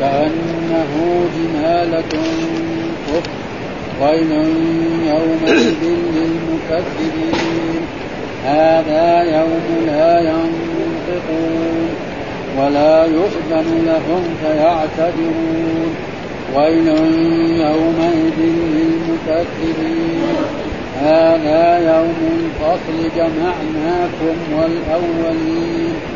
كأنه جمالة صفر ويل يومئذ للمكذبين. هذا يوم لا ينطقون. ولا يؤذن لهم فيعتذرون. ويل يومئذ للمكذبين. هذا يوم الفصل. جمعناكم والأولين.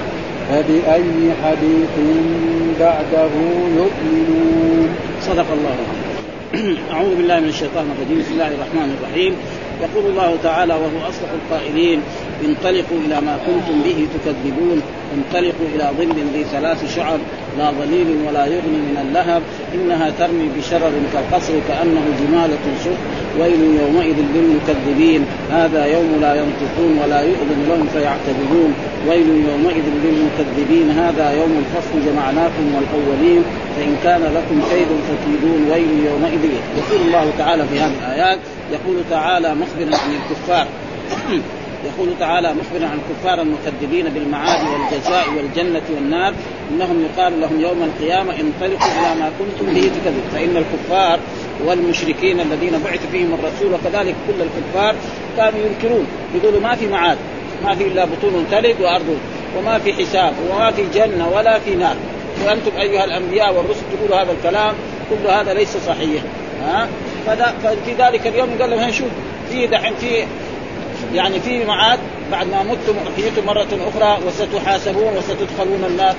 فبأي حديث بعده يؤمنون؟ صدق الله أعوذ بالله من الشيطان الرجيم. بسم الله الرحمن الرحيم. يقول الله تعالى وهو أصدق القائلين انطلقوا إلى ما كنتم به تكذبون. انطلقوا إلى ظل ذي ثلاث شعب لا ظليل ولا يغني من اللهب. إنها ترمي بشرر كالقصر كأنه جمالة صف ويل يومئذ للمكذبين. هذا يوم لا ينطقون ولا يؤذن لهم فيعتذرون. ويل يومئذ للمكذبين. هذا يوم الفصل جمعناكم والأولين. فإن كان لكم كيد فكيدون. ويل يومئذ يقول الله تعالى في هذه الآيات يقول تعالى مخبرا عن الكفار. يقول تعالى مخبرا عن الكفار المكذبين بالمعاد والجزاء والجنة والنار. إنهم يقال لهم يوم القيامة انطلقوا إلى ما كنتم به تكذب فإن الكفار والمشركين الذين بعث فيهم الرسول وكذلك كل الكفار كانوا ينكرون. يقولوا ما في معاد ما في إلا بطون تلد وأرض وما في حساب وما في جنة ولا في نار. وأنتم أيها الأنبياء والرسل تقولوا هذا الكلام كل هذا ليس صحيح. ها؟ ففي ذلك اليوم قال لهم شوف في دحين في يعني في معاد بعد ما متم وحييتم مرة أخرى وستحاسبون وستدخلون النار.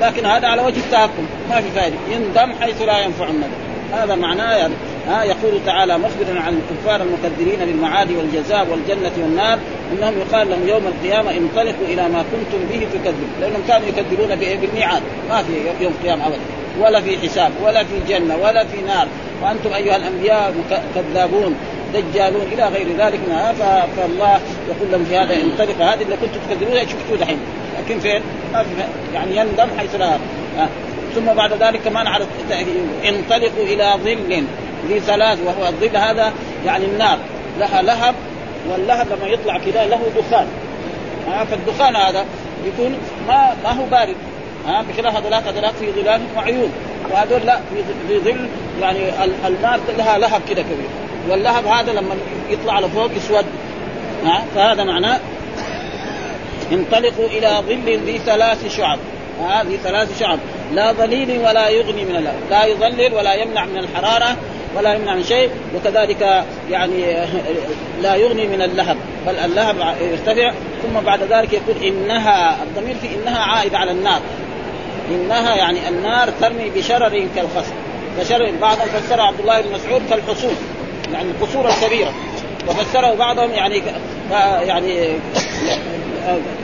لكن هذا على وجه التهكم. ما في فائدة. يندم حيث لا ينفع الندم. هذا معناه يعني ها يقول تعالى مخبرا عن الكفار المكذبين بالمعاد والجزاء والجنة والنار أنهم يقال لهم يوم القيامة انطلقوا إلى ما كنتم به تكذبون. لأنهم كانوا يكذبون بالميعاد. ما في يوم القيامة ابدا. ولا في حساب ولا في جنة ولا في نار. وأنتم أيها الأنبياء كذابون دجالون إلى غير ذلك. فالله يقول لهم في هذا انطلق. هذه اللي كنتم تكذبون شفتوه دحين. لكن فين؟ يعني يندم حيث لا ثم بعد ذلك كمان على انطلقوا إلى ظل ذي ثلاث وهو الظل هذا يعني النار. لها لهب واللهب لما يطلع كذا له دخان. ها فالدخان هذا يكون ما ما هو بارد. ها بخلاف هذولاك هذولاك في ظلال وعيون. وهذول لا في ظل يعني النار لها لهب كذا كبير. واللهب هذا لما يطلع على فوق يسود. ها فهذا معناه انطلقوا إلى ظل ذي ثلاث شعب. هذه ثلاث شعب. لا ظليل ولا يغني من اللهب لا يظلل ولا يمنع من الحرارة ولا يمنع من شيء. وكذلك يعني لا يغني من اللهب. بل اللهب يرتفع. ثم بعد ذلك يقول إنها الضمير في إنها عائد على النار. إنها يعني النار ترمي بشرر كالخصم فشرر بعضهم فسر عبد الله بن مسعود كالحصون يعني القصور الكبيرة. وفسره بعضهم يعني يعني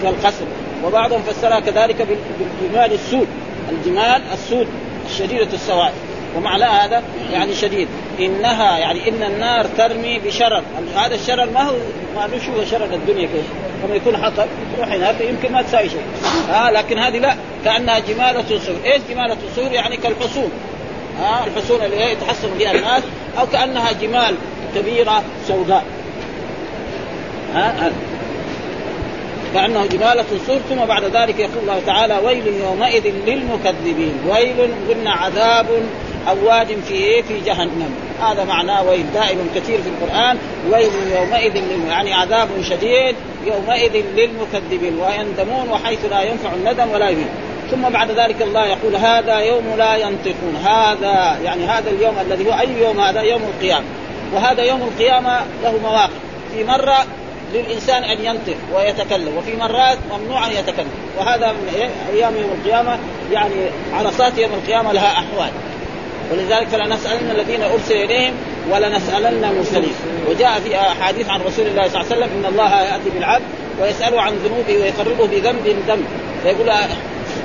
كالقصر وبعضهم فسرها كذلك بالجمال السود. الجمال السود الشديدة السواد. ومعنى هذا يعني شديد. إنها يعني إن النار ترمي بشرر. هذا الشرر ما هو ما له شرر الدنيا كيف. لما يكون حطب تروح هناك يمكن ما تساوي شيء. آه لكن هذه لا. كأنها جمالة صور إيش جمالة صور يعني كالحصون. آه الحصون اللي يتحصن بها الناس أو كأنها جمال كبيرة سوداء. ها كأنه جبالة صور ثم بعد ذلك يقول الله تعالى ويل يومئذ للمكذبين. ويل قلنا عذاب أواد في إيه؟ في جهنم. هذا معناه ويل دائم كثير في القرآن. ويل يومئذ يعني عذاب شديد يومئذ للمكذبين ويندمون وحيث لا ينفع الندم ولا يمين ثم بعد ذلك الله يقول هذا يوم لا ينطقون. هذا يعني هذا اليوم الذي هو أي يوم هذا؟ يوم القيامة. وهذا يوم القيامة له مواقف. في مرة للإنسان أن ينطق ويتكلم وفي مرات ممنوع أن يتكلم. وهذا من أيام يوم القيامة يعني عرصات يوم القيامة لها أحوال. ولذلك فلنسألن الذين أرسل إليهم ولنسألن المرسلين. وجاء في أحاديث عن رسول الله صلى الله عليه وسلم إن الله يأتي بالعبد ويسأله عن ذنوبه ويقربه بذنب ذنب فيقول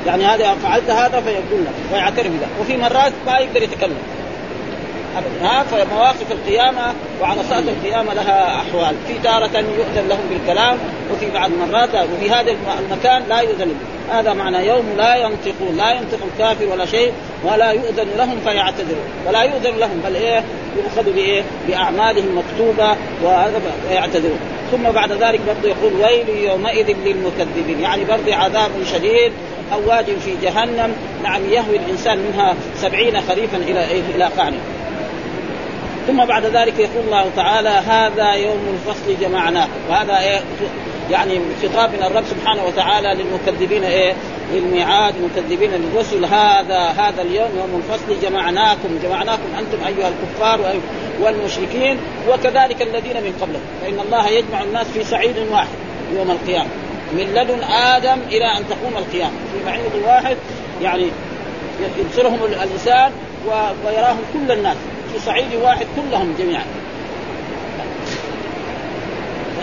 يعني هذا فعلت هذا فيقول له ويعترف به وفي مرات ما يقدر يتكلم. ها؟ فمواقف القيامة وعرصات القيامة لها أحوال. في تارة يؤذن لهم بالكلام وفي بعض المرات وفي هذا المكان لا يؤذن هذا معنى يوم لا ينطقون لا ينطق الكافر ولا شيء ولا يؤذن لهم فيعتذرون ولا يؤذن لهم بل إيه؟ يؤخذ بإيه؟ بأعمالهم مكتوبة وهذا فيعتذرون ثم بعد ذلك برضه يقول ويل يومئذ للمكذبين يعني برضه عذاب شديد أواج في جهنم. نعم يهوي الإنسان منها سبعين خريفا إلى إلى قعنه ثم بعد ذلك يقول الله تعالى هذا يوم الفصل جمعناه وهذا إيه؟ يعني خطاب من الرب سبحانه وتعالى للمكذبين إيه؟ للميعاد المكذبين للرسل. هذا هذا اليوم يوم الفصل جمعناكم جمعناكم أنتم أيها الكفار والمشركين وكذلك الذين من قبلكم. فإن الله يجمع الناس في صعيد واحد يوم القيامة. من لدن آدم إلى أن تقوم القيامة. في بعيد واحد يعني يبصرهم الإنسان ويراهم كل الناس. في صعيد واحد كلهم جميعا.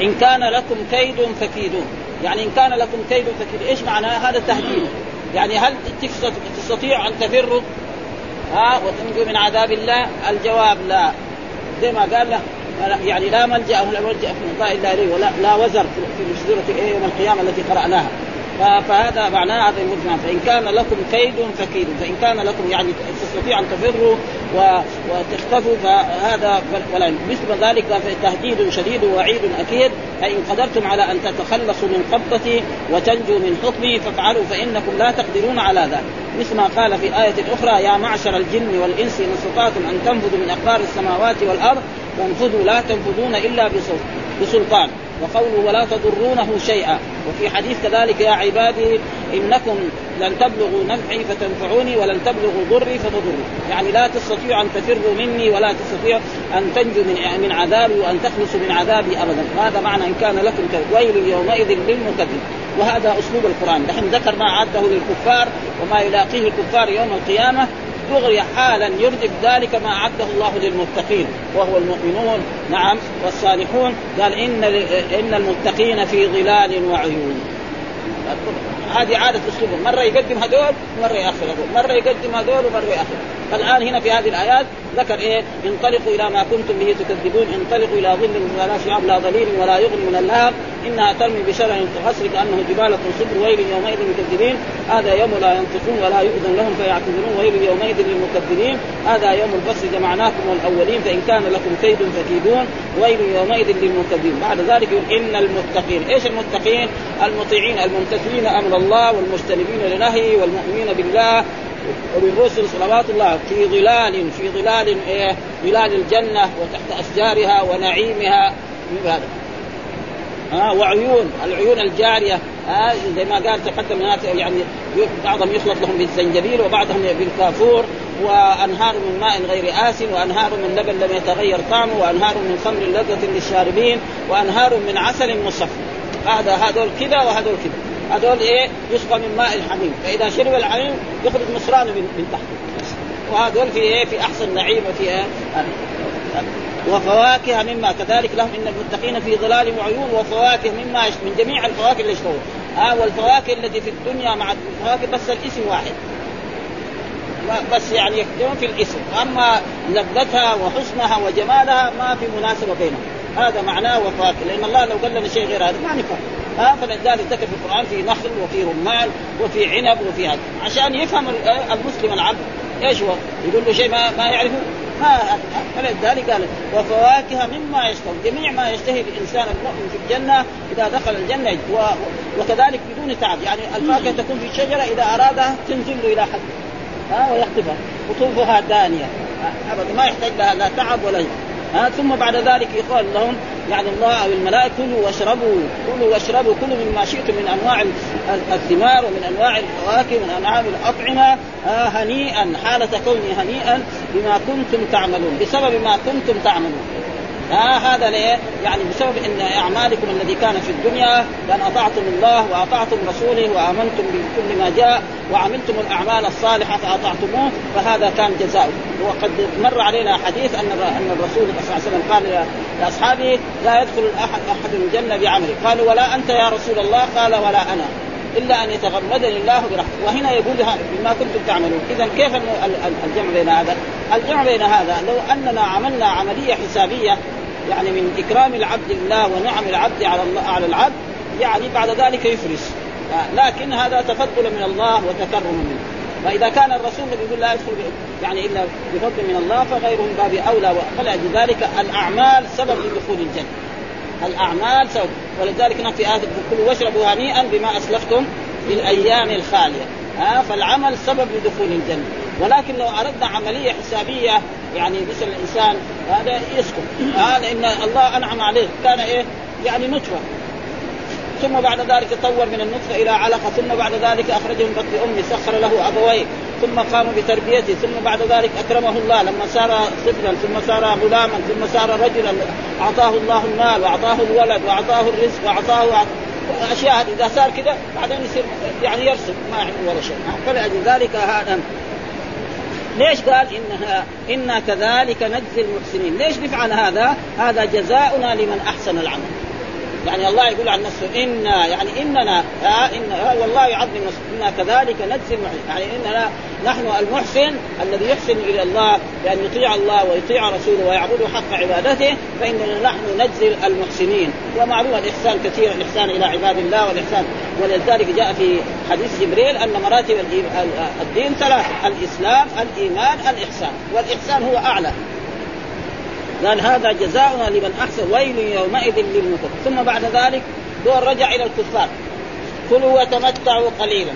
إن كان لكم كيد فكيدون. يعني إن كان لكم كيد فكيدون. إيش معنى هذا تهديد يعني هل تستطيع أن تفروا؟ ها وتنجو من عذاب الله؟ الجواب لا. زي ما قال له يعني لا ملجأ ولا ملجأ من الله إلا إليه ولا لا وزر في سوره يوم القيامة التي قرأناها. فهذا معناه هذا المجمع. فإن كان لكم كيد فكيدوا. فإن كان لكم يعني تستطيع أن تفروا وتختفوا فهذا ولا مثل ذلك تهديد شديد ووعيد أكيد. اي ان قدرتم على أن تتخلصوا من قبضتي وتنجوا من حكمي فافعلوا فإنكم لا تقدرون على ذلك مثل ما قال في آية أخرى يا معشر الجن والإنس إن استطعتم أن تنفذوا من أقطار السماوات والأرض فانفذوا لا تنفذون إلا بسلطان. وقوله ولا تضرونه شيئا. وفي حديث كذلك يا عبادي إنكم لن تبلغوا نفعي فتنفعوني ولن تبلغوا ضري فتضروا يعني لا تستطيعوا أن تفروا مني ولا تستطيعوا أن تنجوا من من عذابي وأن تخلصوا من عذابي ابدا. هذا معنى إن كان لكم ويل يومئذ للمكذب وهذا أسلوب القرآن. نحن ذكر ما عده للكفار وما يلاقيه الكفار يوم القيامة. دغري حالا يردف ذلك ما أعده الله للمتقين وهو المؤمنون نعم والصالحون. قال إن إن المتقين في ظلال وعيون. هذه عادة أسلوبه مرة يقدم هذول ومرة يأخر هذول مرة يقدم هذول ومرة يأخر. الآن هنا في هذه الآيات ذكر إيه؟ انطلقوا إلى ما كنتم به تكذبون انطلقوا إلى ظل ولا شعاب لا ظليل ولا يغني من اللهب إنها ترمي بشرع كالغصر كأنه جبالة صبر ويل يومئذ للمكذبين. هذا يوم لا ينطقون ولا يؤذن لهم فيعتذرون ويل يومئذ للمكذبين. هذا يوم الفصل جمعناكم والأولين فإن كان لكم كيد فكيدون. ويل يومئذ للمكذبين. بعد ذلك يقول إن المتقين. إيش المتقين؟ المطيعين الممتثلين أمر الله والمجتنبين لنهي والمؤمنين بالله وبالرسل صلوات الله في ظلال في ظلال إيه؟ ظلال الجنة وتحت أشجارها ونعيمها. هذا ها؟ وعيون العيون الجارية. ها؟ زي ما قال تقدم يعني بعضهم يخلط لهم بالزنجبيل وبعضهم بالكافور وأنهار من ماء غير آس وأنهار من لبن لم يتغير طعمه وأنهار من خمر لذة للشاربين وأنهار من عسل مصفى. هذا هذول كذا وهذول كذا. هذول إيه؟ يسقى من ماء الحميم. فإذا شرب الحميم يخرج مصرانه من, من تحت وهذول في إيه؟ في أحسن نعيم وفي إيه؟ وفواكه مما كذلك لهم إن المتقين في ظلال وعيون وفواكه مما من جميع الفواكه اللي يشتهون. ها آه والفواكه التي في الدنيا مع الفواكه بس الإسم واحد. بس يعني يكتبون في الإسم. أما لذتها وحسنها وجمالها ما في مناسبة بينهم. هذا معناه وفواكه لأن الله لو قال لنا شيء غير هذا ما نفهم. ها فلذلك ذكر في القرآن في نخل وفي رمان وفي عنب وفي هذا. عشان يفهم المسلم العبد. إيش هو؟ يقول له شيء ما ما يعرفه؟ ما فلذلك قال وفواكه مما يشتهي. جميع ما يشتهي الانسان المؤمن في الجنة إذا دخل الجنة و... وكذلك بدون تعب. يعني الفاكهة تكون في شجرة إذا أرادها تنزل إلى حد. ها ويخطفها. قطوفها دانية. ابدا. ما يحتاج لها لا تعب ولا ها ثم بعد ذلك يقال لهم يعني الله أو الملائكة كلوا واشربوا كلوا واشربوا كلوا مما شئتم من أنواع الثمار ومن أنواع الفواكه ومن أنواع الأطعمة آه هنيئا حالة كوني هنيئا بما كنتم تعملون بسبب ما كنتم تعملون. آه هذا ليه؟ يعني بسبب إن أعمالكم الذي كان في الدنيا بان أطعتم الله وأطعتم رسوله وآمنتم بكل ما جاء وعملتم الأعمال الصالحة فأطعتموه فهذا كان جزاؤه. وقد مر علينا حديث أن أن الرسول صلى الله عليه وسلم قال لأصحابه لا يدخل احد أحد الجنة بعمله. قالوا ولا أنت يا رسول الله؟ قال ولا أنا. إلا أن يتغمدني الله برحمته. وهنا يقول بما كنتم تعملون. إذا كيف الجمع بين هذا؟ الجمع بين هذا لو أننا عملنا عملية حسابية يعني من إكرام العبد الله ونعم العبد على الله على العبد يعني بعد ذلك يفرس. لكن هذا تفضل من الله وتكرم منه. فإذا كان الرسول يقول لا يدخل يعني إلا بفضل من الله فغيره من باب أولى. فلذلك الأعمال سبب لدخول الجنة. الأعمال سبب ولذلك في إيه كلوا واشربوا هنيئا بما أسلفتم في الأيام الخالية. ها فالعمل سبب لدخول الجنة. ولكن لو أردنا عملية حسابية يعني مثل الإنسان هذا يسكت. هذا ان الله أنعم عليه. كان إيه؟ يعني نطفه ثم بعد ذلك تطور من النطفة إلى علقة ثم بعد ذلك اخرجه من بطن امه سخر له أبويه ثم قاموا بتربيته ثم بعد ذلك أكرمه الله. لما صار طفلا ثم صار غلاما ثم صار رجلا أعطاه الله المال وأعطاه الولد وأعطاه الرزق وأعطاه أشياء. إذا صار كذا بعدين يصير يعني يرسم. ما عنده ولا شيء. فلذلك هذا. ليش قال انها إنا كذلك نجزي المحسنين، ليش نفعل هذا؟ هذا جزاؤنا لمن أحسن العمل. يعني الله يقول عن نفسه إنا يعني إننا آه إن آه والله يعظم نفسه إنا كذلك نجزي المحسن يعني إننا نحن المحسن الذي يحسن إلى الله بأن يطيع الله ويطيع رسوله ويعبده حق عبادته فإننا نحن نجزي المحسنين. ومعلوم الإحسان كثير الإحسان إلى عباد الله والإحسان. ولذلك جاء في حديث جبريل أن مراتب الدين ثلاث الإسلام الإيمان الإحسان. والإحسان هو أعلى. قال هذا جزاؤنا لمن أحسن ويل يومئذ للمكفر ثم بعد ذلك دور رجع إلى الكفار. كلوا وتمتعوا قليلا.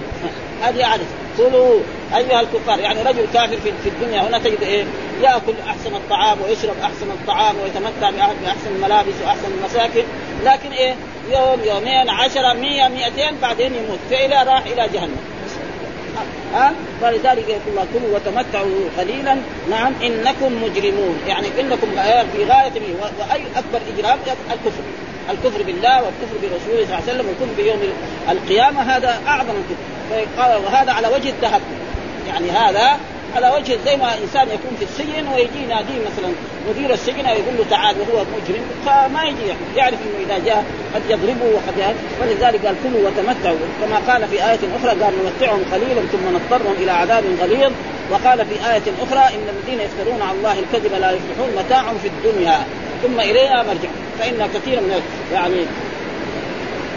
هذه عادة. كلوا أيها الكفار. يعني رجل كافر في الدنيا هنا تجد إيه؟ يأكل أحسن الطعام ويشرب أحسن الطعام ويتمتع بأحسن الملابس وأحسن المساكن. لكن إيه؟ يوم يومين عشرة مية مئتين بعدين يموت. فإلى راح إلى جهنم. ها؟ فلذلك يقول الله كلوا وتمتعوا قليلا. نعم إنكم مجرمون. يعني إنكم في غاية وأي أكبر إجرام الكفر. الكفر بالله والكفر برسوله صلى الله عليه وسلم والكفر بيوم القيامة هذا أعظم الكفر. وهذا على وجه التهكم يعني هذا على وجه زي ما انسان يكون في السجن ويجي يناديه مثلا مدير السجن يقول له تعال وهو مجرم فما يجي يعرف إنه إذا جاء قد يضربه وقد ولذلك قال كلوا وتمتعوا كما قال في آية أخرى قال نمتعهم قليلا ثم نضطرهم إلى عذاب غليظ. وقال في آية أخرى إن الذين يفترون على الله الكذب لا يفلحون متاع في الدنيا. ثم إلينا مرجع. فإن كثيرا من يعني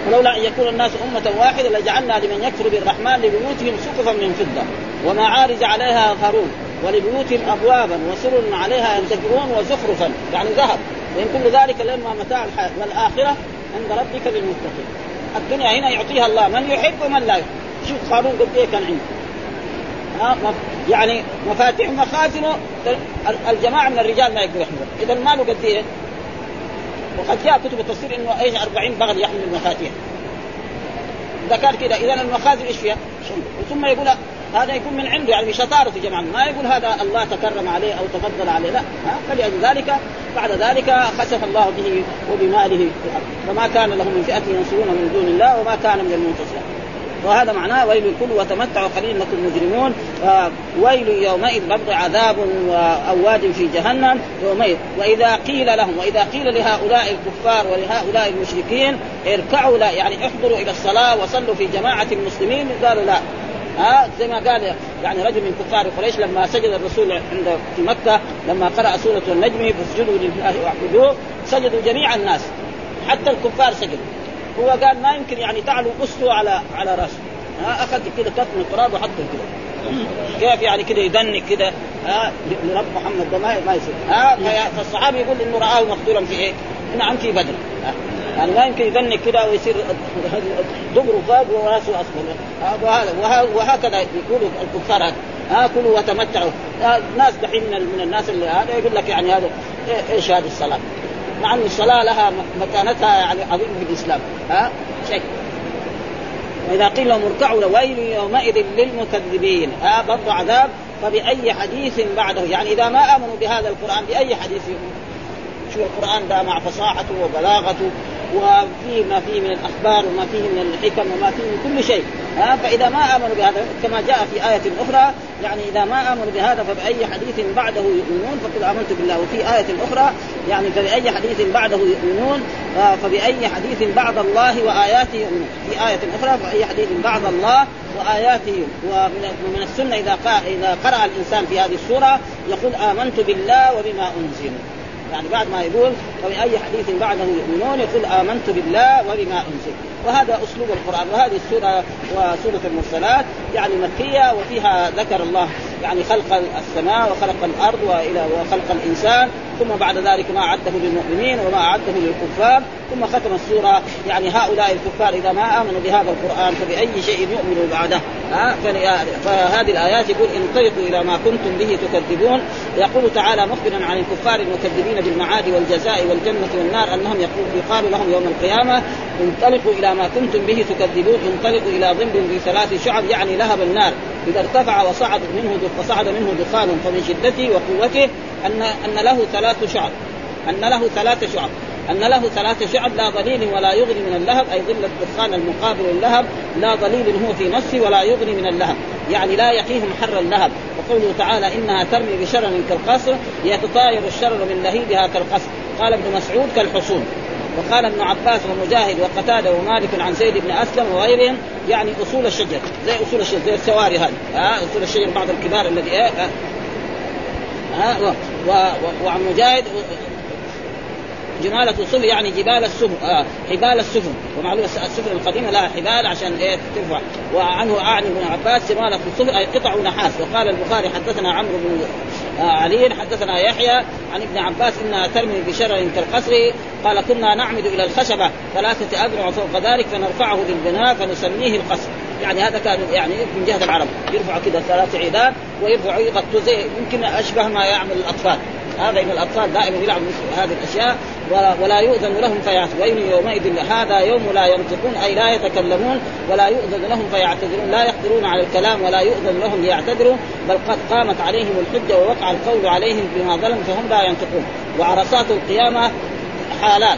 ولولا أن يكون الناس أمة واحدة لجعلنا لمن يكفر بالرحمن لبيوتهم سقفا من فضة ومعارج عليها هارون ولبيوتهم ابوابا وسرر عليها ينتجرون وزخرفا يعني ذهب وإن كل ذلك لما متاع الحياة والآخرة عند ربك للمتقين. الدنيا هنا يعطيها الله من يحب ومن لا يحب. شوف قارون قد إيه كان عنده. يعني مفاتيح مخازنه الجماعة من الرجال ما يقدروا يحملوا اذا ماله قد إيه؟ وقد جاء كتب التفسير إنه إيش 40 بغل يحمل المفاتيح. كان كذا اذا المخازن إيش فيها؟ ثم يقول هذا يكون من عنده يعني بشطارته جماعة. ما يقول هذا الله تكرم عليه أو تفضل عليه لا. فلذلك بعد ذلك خسف الله به وبماله فما كان له من فئة ينصرون من دون الله وما كان من المنتصرين. وهذا معناه ويل كل وتمتعوا قليلا انكم مجرمون. ويل يومئذ برضه عذاب اواد في جهنم يومئذ. وإذا قيل لهم وإذا قيل لهؤلاء الكفار ولهؤلاء المشركين اركعوا لا يعني احضروا إلى الصلاة وصلوا في جماعة المسلمين قالوا لا. ها زي ما قال يعني رجل من كفار قريش لما سجد الرسول عند في مكة لما قرأ سورة النجم فاسجدوا لله واعبدوه. سجدوا جميع الناس حتى الكفار سجدوا. هو قال ما يمكن يعني تعلو قسطه على على رأسه. ها أخذ كذا كف من التراب وحطه كذا كيف يعني كذا يدنك كذا ها لرب محمد ده ما ما يصير. ها فالصحابي يقول إنه رآه مقتولا في إيه؟ نعم في بدر. يعني ما يمكن يدنك كذا ويصير دبره فوق ورأسه اسفل وهكذا يقولوا الكفار هذا. ها كلوا وتمتعوا. ناس دحين من الناس اللي هذا يقول لك يعني هذا إيش هذه الصلاة؟ مع ان الصلاه لها مكانتها يعني عظيمة في الإسلام. ها؟ شيء. وإذا قيل لهم اركعوا لويل يومئذ للمكذبين. ها؟ برضه عذاب. فبأي حديث بعده؟ يعني إذا ما آمنوا بهذا القرآن بأي حديث شو القرآن ده مع فصاحته وبلاغته. وفيه ما فيه من الأخبار وما فيه من الحكم وما فيه من كل شيء. ها فإذا ما آمنوا بهذا كما جاء في آية أخرى يعني إذا ما آمنوا بهذا فبأي حديث بعده يؤمنون؟ فقل آمنت بالله. وفي آية أخرى يعني فبأي حديث بعده يؤمنون؟ فبأي حديث بعد الله وآياته يؤمنون. في آية أخرى فاي حديث بعد الله وآياته ومن السنة إذا إذا قرأ الإنسان في هذه السورة يقول آمنت بالله وبما أنزل. يعني بعد ما يقول فبأي حديث بعده يؤمنون يقول آمنت بالله وبما أنزل. وهذا أسلوب القرآن وهذه السورة وسورة المرسلات يعني مكية وفيها ذكر الله يعني خلق السماء وخلق الأرض وإلى وخلق الإنسان ثم بعد ذلك ما أعده للمؤمنين وما أعده للكفار ثم ختم السورة. يعني هؤلاء الكفار إذا ما آمنوا بهذا القرآن فبأي شيء يؤمنوا بعده؟ ها؟ فهذه الآيات يقول انطلقوا إلى ما كنتم به تكذبون. يقول تعالى مخبرا عن الكفار المكذبين بالمعاد والجزاء والجنة والنار أنهم يقول يقال لهم يوم القيامة انطلقوا إلى ما كنتم به تكذبون. انطلقوا إلى ظل ذي ثلاث شعب يعني لهب النار. إذا ارتفع وصعد منه وصعد منه دخان فمن شدته وقوته أن أن له ثلاث شعب. أن له ثلاث شعب. أن له ثلاث شعب لا ظليل ولا يغني من اللهب أي ظل الدخان المقابل للهب لا ظليل هو في نفسه ولا يغني من اللهب. يعني لا يقيهم حر اللهب. وقوله تعالى إنها ترمي بشرر كالقصر يتطاير الشرر من لهيبها كالقصر. قال ابن مسعود كالحصون. وقال ابن عباس ومجاهد وقتادة ومالك عن زيد بن أسلم وغيرهم يعني أصول الشجر. زي أصول الشجر زي السواري هذه. ها أصول الشجر بعض الكبار الذي إيه ها وعن مجاهد جمالة السفن يعني جبال السفن آه حبال السفن ومعلوم السفن القديمة لها حبال عشان إيه ترفع. وعنه أعني بن عباس جمالة السفن أي قطع نحاس وقال البخاري حدثنا عمرو بن آه علي حدثنا يحيى عن ابن عباس إنها ترمي بشرر كالقصر قال كنا نعمد إلى الخشبة ثلاثة اذرع فوق ذلك فنرفعه للبناء فنسميه القصر. يعني هذا كان يعني من جهة العرب. يرفع كذا ثلاث عيدان ويرفع يغطوا زي يمكن أشبه ما يعمل الأطفال. هذا إن الأطفال دائما يلعبوا مثل هذه الأشياء ولا يؤذن لهم فيعتذرون. ويل يومئذ هذا يوم لا ينطقون أي لا يتكلمون ولا يؤذن لهم فيعتذرون. لا يقدرون على الكلام ولا يؤذن لهم ليعتذروا بل قد قامت عليهم الحجة ووقع القول عليهم بما ظلموا فهم لا ينطقون. وعرصات القيامة حالات.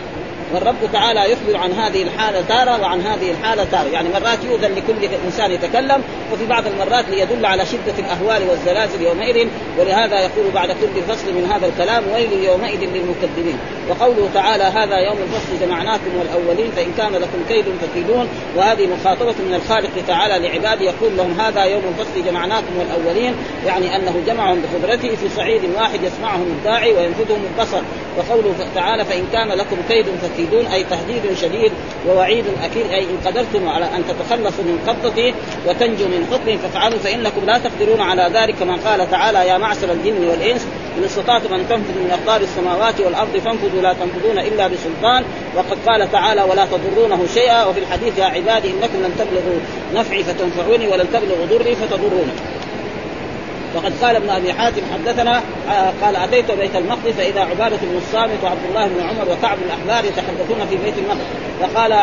والرب تعالى يخبر عن هذه الحالة تارة وعن هذه الحالة تارة. يعني مرات يؤذن لكل إنسان يتكلم وفي بعض المرات ليدل على شدة الأهوال والزلازل يومئذ ولهذا يقول بعد كل فصل من هذا الكلام ويل يومئذ للمكذبين. وقوله تعالى هذا يوم الفصل جمعناكم والأولين فإن كان لكم كيد فكيدون وهذه مخاطبة من الخالق تعالى لعباده يقول لهم هذا يوم الفصل جمعناكم والأولين يعني أنه جمعهم بقدرته في صعيد واحد يسمعهم الداعي وينفذهم البصر وقوله تعالى فإن كان لكم كيد فكيدون أي تهديد شديد ووعيد أكيد أي إن قدرتم على أن تتخلصوا من قبضته وتنجوا من حكمه فافعلوا فإنكم لا تقدرون على ذلك كما قال تعالى يا معشر الجن والإنس إن استطعتم أن تنفذوا من أقطار السماوات والأرض فانفذوا لا تنفذون إلا بسلطان. وقد قال تعالى ولا تضرونه شيئا وفي الحديث يا عبادي إنكم لن تبلغوا نفعي فتنفعوني ولن تبلغوا ضري فتضروني. وقد قال ابن أبي حاتم حدثنا آه، قال أتيت بيت المقدس فاذا عبادة بن الصامت وعبد الله بن عمر وكعب الاحبار يتحدثون في بيت المقدس. فقال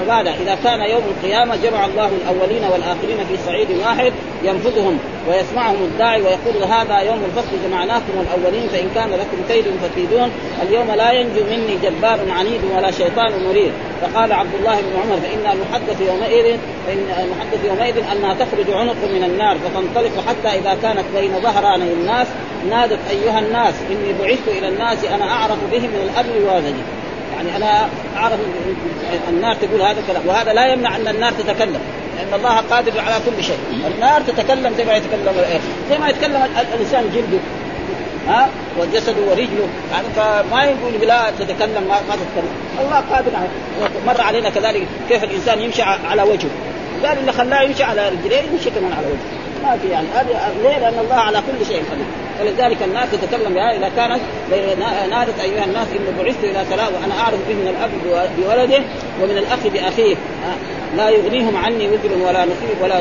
عبادة إذا كان يوم القيامة جمع الله الأولين والآخرين في صعيد واحد ينفذهم. ويسمعهم الداعي ويقول هذا يوم الفصل جمعناكم الأولين فإن كان لكم كيد فكيدون. اليوم لا ينجو مني جبار عنيد ولا شيطان مريد. فقال عبد الله بن عمر فانا نحدث يومئذ فإن نحدث يومئذ انها تخرج عنق من النار فتنطلق حتى إذا كانت بين ظهراني الناس نادت أيها الناس إني بعثت إلى الناس أنا أعرف بهم من الاب والولد يعني أنا أعرف النار تقول هذا الكلام وهذا لا يمنع أن النار تتكلم. لأن الله قادر على كل شيء. النار تتكلم زي ما يتكلم زي ما يتكلم الإنسان جلده. ها؟ وجسده ورجله. يعني فما يقول لا تتكلم ما, ما تتكلم. الله قادر على مر علينا كذلك كيف الإنسان يمشي على وجهه. قال اللي خلاه يمشي على رجليه يمشي كمان على وجهه. ما في يعني. هذه ليه؟ لأن الله على كل شيء قدير. ولذلك الناس تتكلم بها إذا كانت نادت أيها الناس إني بعثت إلى ثلاث وأنا أعرف به من الأب بولده ومن الأخ بأخيه. لا يغنيهم عني وزر ولا نصيب ولا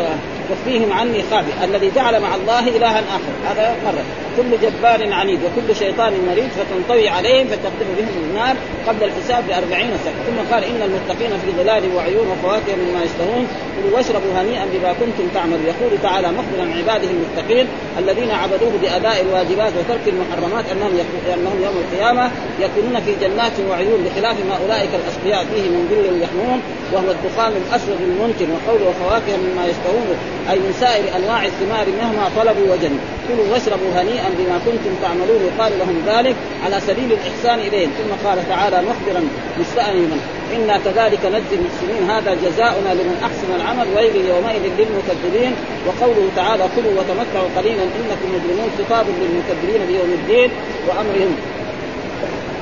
يخفيهم عني خافي الذي جعل مع الله إلها آخر. هذا مرة. كل جبار عنيد وكل شيطان مريض فتنطوي عليهم فتقدم بهم النار قبل الحساب بأربعين سنة. ثم قال إن المتقين في ظلال وعيون وفواكه مما يشتهون. كلوا واشربوا هنيئا بما كنتم تعملون. يقول تعالى مخبرا عباده المتقين الذين عبدوه بأداء الواجبات وترك المحرمات أنهم أنهم يوم القيامة يكونون في جنات وعيون بخلاف ما أولئك الأشقياء فيه من ذل يحمون. وهو الدخان الأسود المنتن وقوله وفواكه مما يشتهون أي من سائر أنواع الثمار مهما طلبوا وجنوا. كلوا واشربوا هنيئا بما كنتم تعملون يقال لهم ذلك على سبيل الإحسان إليهم. ثم قال تعالى مخبرا مستأنفا إنا كذلك نجزي المحسنين. هذا جزاؤنا لمن أحسن العمل ويل يومئذ للمكذبين. وقوله تعالى كلوا وتمتعوا قليلا إنكم مجرمون خطاب للمكذبين بيوم الدين وأمرهم.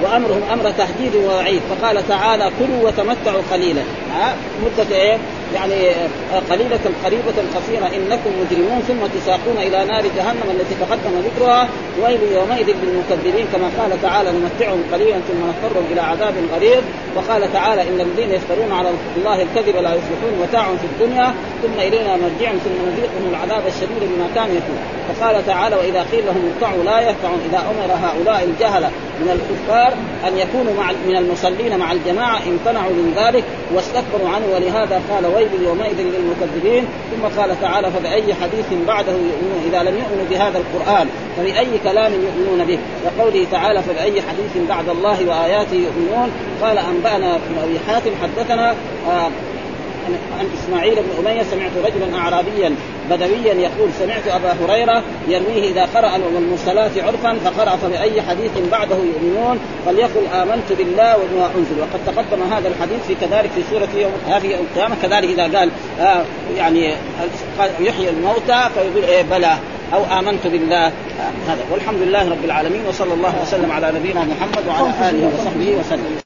وأمرهم أمر تهديد ووعيد فقال تعالى كلوا وتمتعوا قليلا ها مدة إيه؟ يعني آه، قليلة قريبة قصيرة إنكم مجرمون ثم تساقون إلى نار جهنم التي تقدم ذكرها ويل يومئذ للمكذبين كما قال تعالى نمتعهم قليلا ثم نضطرهم إلى عذاب غليظ وقال تعالى إن الذين يفترون على الله الكذب لا يفلحون متاع في الدنيا ثم إلينا مرجعهم ثم نذيقهم العذاب الشديد بما كانوا يكون فقال تعالى وإذا قيل لهم اركعوا لا يركعون إذا أمر هؤلاء الجهلة من الكفار أن يكونوا مع من المصلين مع الجماعة امتنعوا من ذلك واستكبروا عنه ولهذا قال ويل يومئذ للمكذبين. ثم قال تعالى فبأي حديث بعده يؤمنون إذا لم يؤمنوا بهذا القرآن فبأي كلام يؤمنون به. وقوله تعالى فبأي حديث بعد الله وآياته يؤمنون. قال أنبأنا ابن أبي حاتم حدثنا آه عن إسماعيل بن أمية سمعت رجلا اعرابيا بدويا يقول سمعت أبا هريرة يرويه إذا قرأ المرسلات عرفا فقرأ فبأي حديث بعده يؤمنون فليقل آمنت بالله وبما أنزل. وقد تقدم هذا الحديث في كذلك في سورة يوم هذه يوم القيامة. كذلك إذا قال آه يعني يحيي الموتى فيقول إيه بلى أو آمنت بالله. آه هذا. والحمد لله رب العالمين وصلى الله وسلم على نبينا محمد وعلى آله وصحبه وسلم.